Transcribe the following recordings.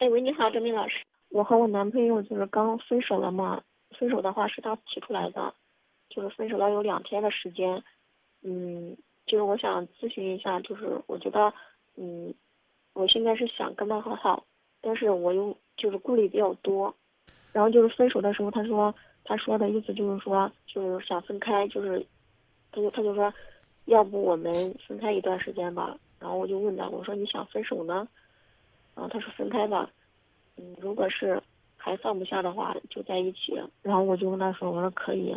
哎喂，你好，张明老师。我和我男朋友就是刚分手了嘛，分手的话是他提出来的，就是分手了有两天的时间。嗯，就是我想咨询一下，就是我觉得，嗯，我现在是想跟他和好，但是我又就是顾虑比较多。然后就是分手的时候，他说他说的意思就是说就是想分开，就是他就他就说，要不我们分开一段时间吧。然后我就问他，我说你想分手呢？然后他说分开吧，嗯，如果是还放不下的话，就在一起。然后我就跟他说，我说可以，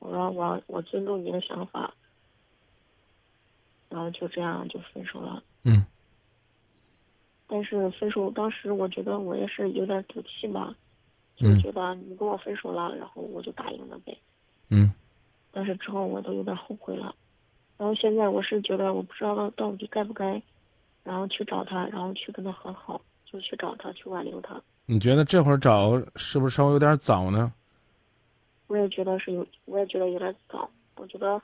我说我我尊重你的想法。然后就这样就分手了。嗯。但是分手当时我觉得我也是有点赌气嘛，就觉得你跟我分手了，然后我就答应了呗。嗯。但是之后我都有点后悔了，然后现在我是觉得我不知道到底该不该。然后去找他，然后去跟他和好，就去找他，去挽留他。你觉得这会儿找是不是稍微有点早呢？我也觉得是有，我也觉得有点早。我觉得，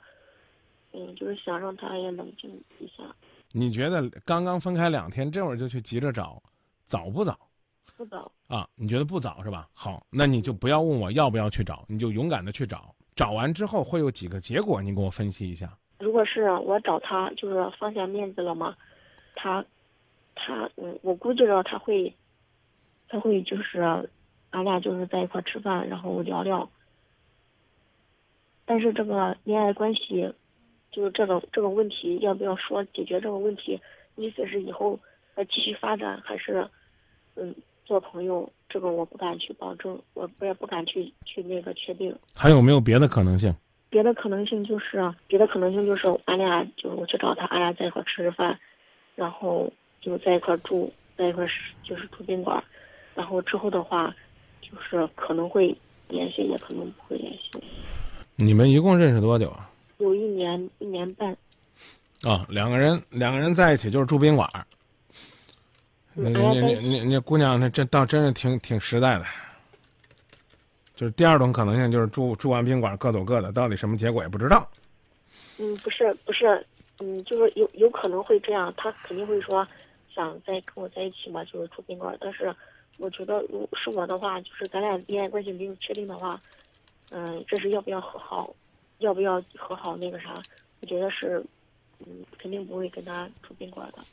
嗯，就是想让他也冷静一下。你觉得刚刚分开两天，这会儿就去急着找，早不早？不早。啊，你觉得不早是吧？好，那你就不要问我要不要去找，你就勇敢的去找。找完之后会有几个结果，你给我分析一下。如果是我找他，就是放下面子了吗？他，他，嗯，我估计着他会，他会就是，俺俩就是在一块吃饭，然后聊聊。但是这个恋爱关系，就是这个这个问题要不要说解决这个问题？意思是以后再继续发展，还是，嗯，做朋友？这个我不敢去保证，我我也不敢去去那个确定。还有没有别的可能性？别的可能性就是，别的可能性就是俺俩就是我去找他，俺俩在一块吃吃饭。然后就在一块住，在一块就是住宾馆，然后之后的话，就是可能会联系，也可能不会联系。你们一共认识多久啊？有一年一年半。啊，两个人两个人在一起就是住宾馆。那那那那姑娘，那这倒真是挺挺实在的。就是第二种可能性，就是住住完宾馆各走各的，到底什么结果也不知道。嗯，不是不是。嗯，就是有有可能会这样，他肯定会说想再跟我在一起嘛，就是住宾馆。但是我觉得，如是我的话，就是咱俩恋爱关系没有确定的话，嗯，这是要不要和好，要不要和好那个啥？我觉得是，嗯，肯定不会跟他住宾馆的，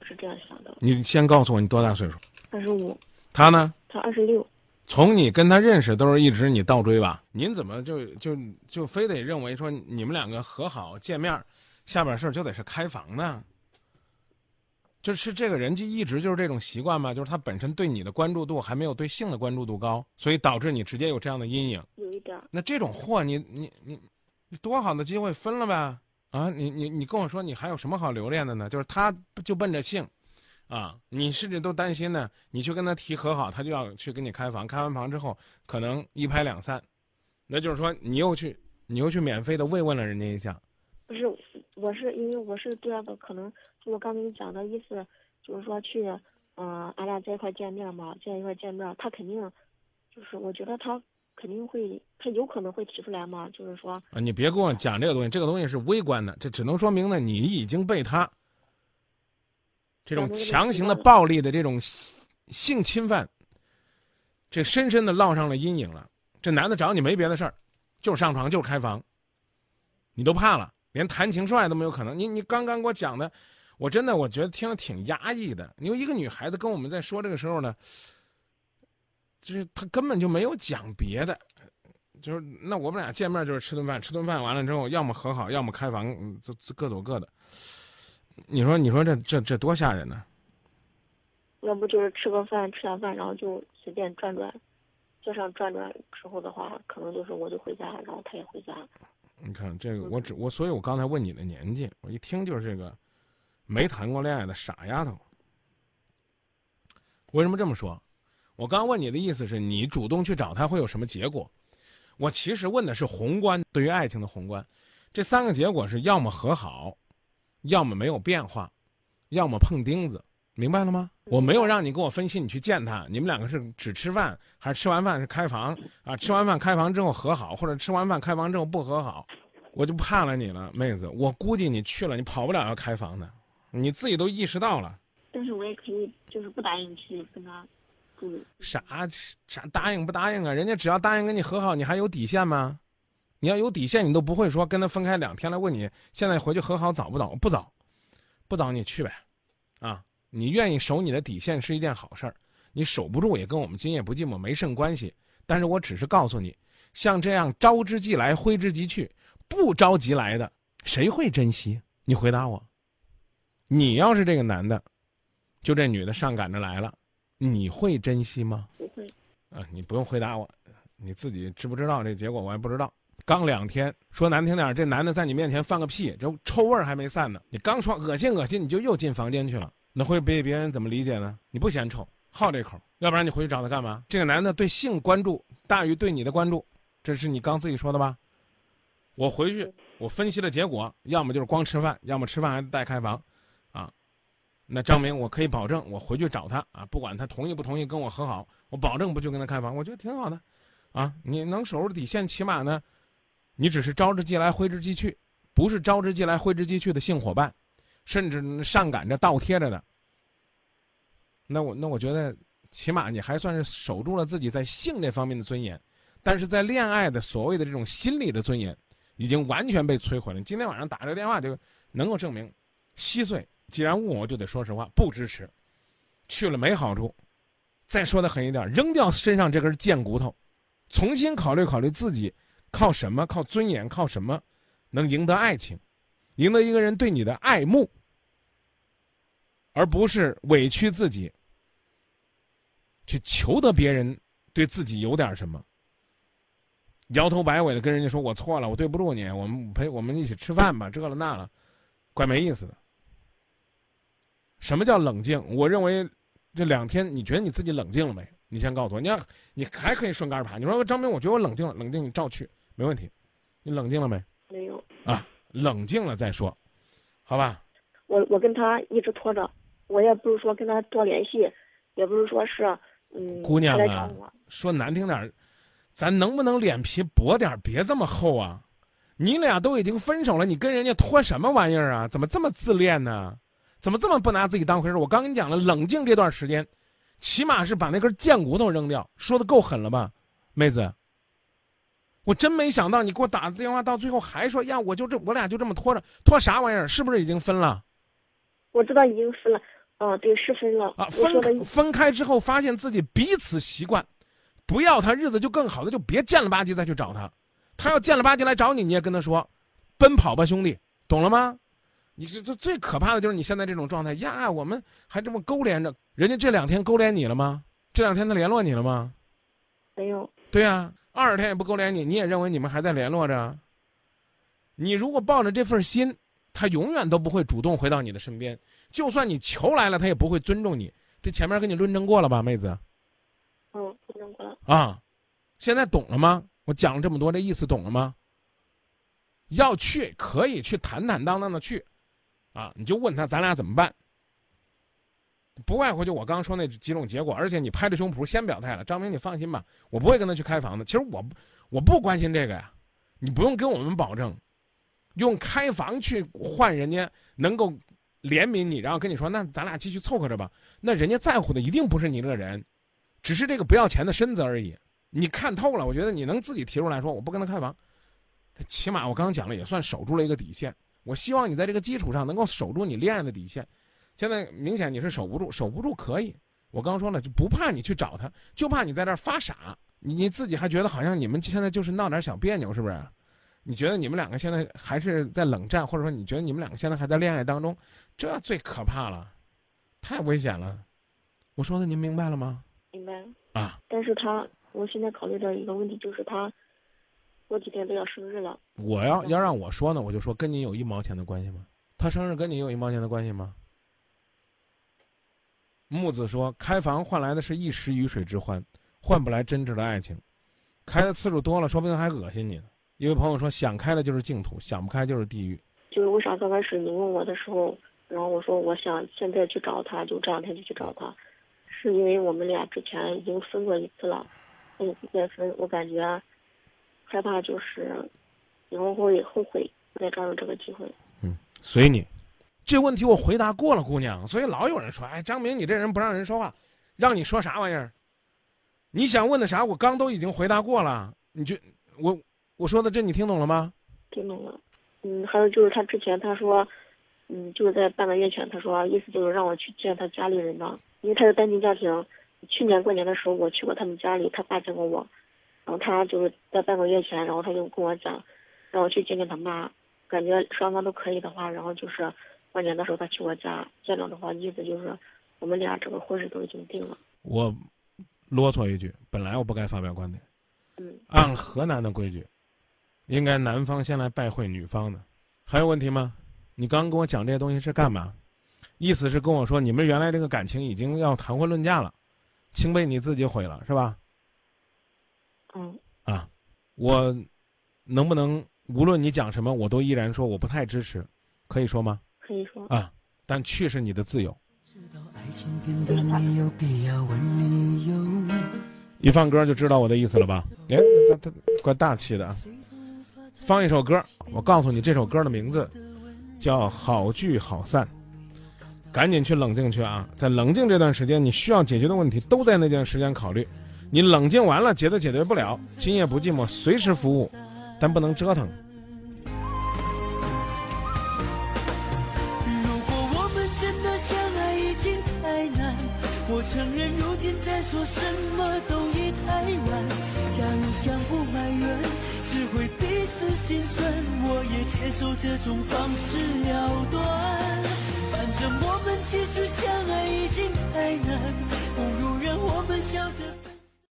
我是这样想的。你先告诉我你多大岁数？二十五。他呢？他二十六。从你跟他认识都是一直你倒追吧？您怎么就就就非得认为说你们两个和好见面？下边事儿就得是开房呢，就是这个人就一直就是这种习惯嘛，就是他本身对你的关注度还没有对性的关注度高，所以导致你直接有这样的阴影。有一点。那这种货，你你你，你多好的机会分了呗？啊，你你你跟我说你还有什么好留恋的呢？就是他就奔着性，啊，你甚至都担心呢。你去跟他提和好，他就要去跟你开房，开完房之后可能一拍两散，那就是说你又去你又去免费的慰问了人家一下。不是。我是因为我是这样的，可能就我刚跟你讲的意思，就是说去，嗯，俺俩在一块见面嘛，在一块见面，他肯定，就是我觉得他肯定会，他有可能会提出来嘛，就是说。啊，你别跟我讲这个东西，这个东西是微观的，这只能说明呢，你已经被他这种强行的暴力的这种性侵犯，这深深的烙上了阴影了。这男的找你没别的事儿，就是上床，就是开房，你都怕了。连谈情说爱都没有可能。你你刚刚给我讲的，我真的我觉得听着挺压抑的。你有一个女孩子跟我们在说这个时候呢，就是她根本就没有讲别的，就是那我们俩见面就是吃顿饭，吃顿饭完了之后，要么和好，要么开房，这各走各的。你说你说这这这多吓人呢？要不就是吃个饭，吃完饭然后就随便转转，街上转转之后的话，可能就是我就回家，然后他也回家。你看这个，我只我，所以我刚才问你的年纪，我一听就是这个没谈过恋爱的傻丫头。为什么这么说？我刚问你的意思是你主动去找他会有什么结果？我其实问的是宏观，对于爱情的宏观。这三个结果是要么和好，要么没有变化，要么碰钉子。明白了吗？我没有让你跟我分析你去见他，你们两个是只吃饭，还是吃完饭是开房啊？吃完饭开房之后和好，或者吃完饭开房之后不和好，我就怕了你了，妹子。我估计你去了，你跑不了要开房的，你自己都意识到了。但是我也可以就是不答应去跟他住。啥啥答应不答应啊？人家只要答应跟你和好，你还有底线吗？你要有底线，你都不会说跟他分开两天来问你现在回去和好早不早？不早，不早你去呗，啊，你愿意守你的底线是一件好事儿，你守不住也跟我们今夜不寂寞没甚关系。但是我只是告诉你，像这样招之即来挥之即去，不着急来的，谁会珍惜？你回答我。你要是这个男的，就这女的上赶着来了，你会珍惜吗？不会。啊，你不用回答我，你自己知不知道这结果我也不知道。刚两天，说难听点，这男的在你面前放个屁，这臭味还没散呢。你刚说恶心恶心，你就又进房间去了，那会被别人怎么理解呢？你不嫌臭，好这口，要不然你回去找他干嘛？这个男的对性关注大于对你的关注，这是你刚自己说的吧？我回去我分析了结果，要么就是光吃饭，要么吃饭还带开房，啊，那张明我可以保证，我回去找他啊，不管他同意不同意跟我和好，我保证不去跟他开房，我觉得挺好的，啊，你能守住底线，起码呢。你只是招之即来挥之即去，不是招之即来挥之即去的性伙伴，甚至上赶着倒贴着的。那我那我觉得，起码你还算是守住了自己在性这方面的尊严，但是在恋爱的所谓的这种心理的尊严，已经完全被摧毁了。今天晚上打这个电话就能够证明，稀碎。既然问我就得说实话，不支持，去了没好处。再说的狠一点，扔掉身上这根贱骨头，重新考虑考虑自己。靠什么？靠尊严？靠什么能赢得爱情？赢得一个人对你的爱慕，而不是委屈自己去求得别人对自己有点什么？摇头摆尾的跟人家说：“我错了，我对不住你，我们陪我们一起吃饭吧。”这了那了，怪没意思的。什么叫冷静？我认为这两天，你觉得你自己冷静了没？你先告诉我。你要你还可以顺杆爬。你说张明，我觉得我冷静了，冷静，你照去。没问题，你冷静了没？没有啊，冷静了再说，好吧？我我跟他一直拖着，我也不是说跟他多联系，也不是说是嗯。姑娘啊，说难听点咱能不能脸皮薄点别这么厚啊！你俩都已经分手了，你跟人家拖什么玩意儿啊？怎么这么自恋呢？怎么这么不拿自己当回事？我刚跟你讲了，冷静这段时间，起码是把那根贱骨头扔掉。说的够狠了吧，妹子？我真没想到你给我打的电话，到最后还说呀，我就这我俩就这么拖着，拖啥玩意儿？是不是已经分了？我知道已经分了，啊，对，是分了。啊，分分开之后，发现自己彼此习惯，不要他日子就更好，那就别贱了吧唧再去找他。他要贱了吧唧来找你，你也跟他说，奔跑吧，兄弟，懂了吗？你这这最可怕的就是你现在这种状态呀，我们还这么勾连着，人家这两天勾连你了吗？这两天他联络你了吗？没有。对呀。二十天也不勾连你，你也认为你们还在联络着？你如果抱着这份心，他永远都不会主动回到你的身边。就算你求来了，他也不会尊重你。这前面跟你论证过了吧，妹子？嗯，论证过了。啊，现在懂了吗？我讲了这么多，这意思懂了吗？要去可以去坦坦荡荡的去，啊，你就问他咱俩怎么办？不外乎就我刚刚说那几种结果，而且你拍着胸脯先表态了，张明你放心吧，我不会跟他去开房的。其实我我不关心这个呀，你不用跟我们保证，用开房去换人家能够怜悯你，然后跟你说那咱俩继续凑合着吧。那人家在乎的一定不是你这个人，只是这个不要钱的身子而已。你看透了，我觉得你能自己提出来说我不跟他开房，起码我刚刚讲了也算守住了一个底线。我希望你在这个基础上能够守住你恋爱的底线。现在明显你是守不住，守不住可以。我刚说了，就不怕你去找他，就怕你在这儿发傻。你你自己还觉得好像你们现在就是闹点小别扭，是不是？你觉得你们两个现在还是在冷战，或者说你觉得你们两个现在还在恋爱当中，这最可怕了，太危险了。我说的您明白了吗？明白。啊。但是他，我现在考虑的一个问题就是他，过几天都要生日了。我要要让我说呢，我就说跟你有一毛钱的关系吗？他生日跟你有一毛钱的关系吗？木子说：“开房换来的是一时鱼水之欢，换不来真挚的爱情。开的次数多了，说不定还恶心你呢。”一位朋友说：“想开了就是净土，想不开就是地狱。”就是为啥刚开始你问我的时候，然后我说我想现在去找他，就这两天就去找他，是因为我们俩之前已经分过一次了，嗯，再分，我感觉害怕就是以后会后悔再抓住这个机会。嗯，随你。这问题我回答过了，姑娘。所以老有人说，哎，张明，你这人不让人说话，让你说啥玩意儿？你想问的啥，我刚都已经回答过了。你就我我说的这你听懂了吗？听懂了。嗯，还有就是他之前他说，嗯，就是在半个月前，他说意思就是让我去见他家里人呢，因为他是单亲家庭。去年过年的时候，我去过他们家里，他爸见过我。然后他就是在半个月前，然后他就跟我讲，让我去见见他妈，感觉双方都可以的话，然后就是过年的时候他去我家见了的话，意思就是我们俩这个婚事都已经定了。我。啰嗦一句，本来我不该发表观点。嗯，按河南的规矩，应该男方先来拜会女方的。还有问题吗？你刚跟我讲这些东西是干嘛？意思是跟我说你们原来这个感情已经要谈婚论嫁了，情被你自己毁了，是吧？嗯。啊，我能不能无论你讲什么，我都依然说我不太支持，可以说吗？可以说。啊，但去是你的自由。一放歌就知道我的意思了吧？哎，他他怪大气的啊！放一首歌，我告诉你，这首歌的名字叫《好聚好散》。赶紧去冷静去啊！在冷静这段时间，你需要解决的问题都在那段时间考虑。你冷静完了，解都解决不了，今夜不寂寞，随时服务，但不能折腾。如果我们真的相爱已经太难，我承认，如今在说什么是心酸。我也接受这种方式了断。反正我们继续相爱已经太难，不如让我们笑着。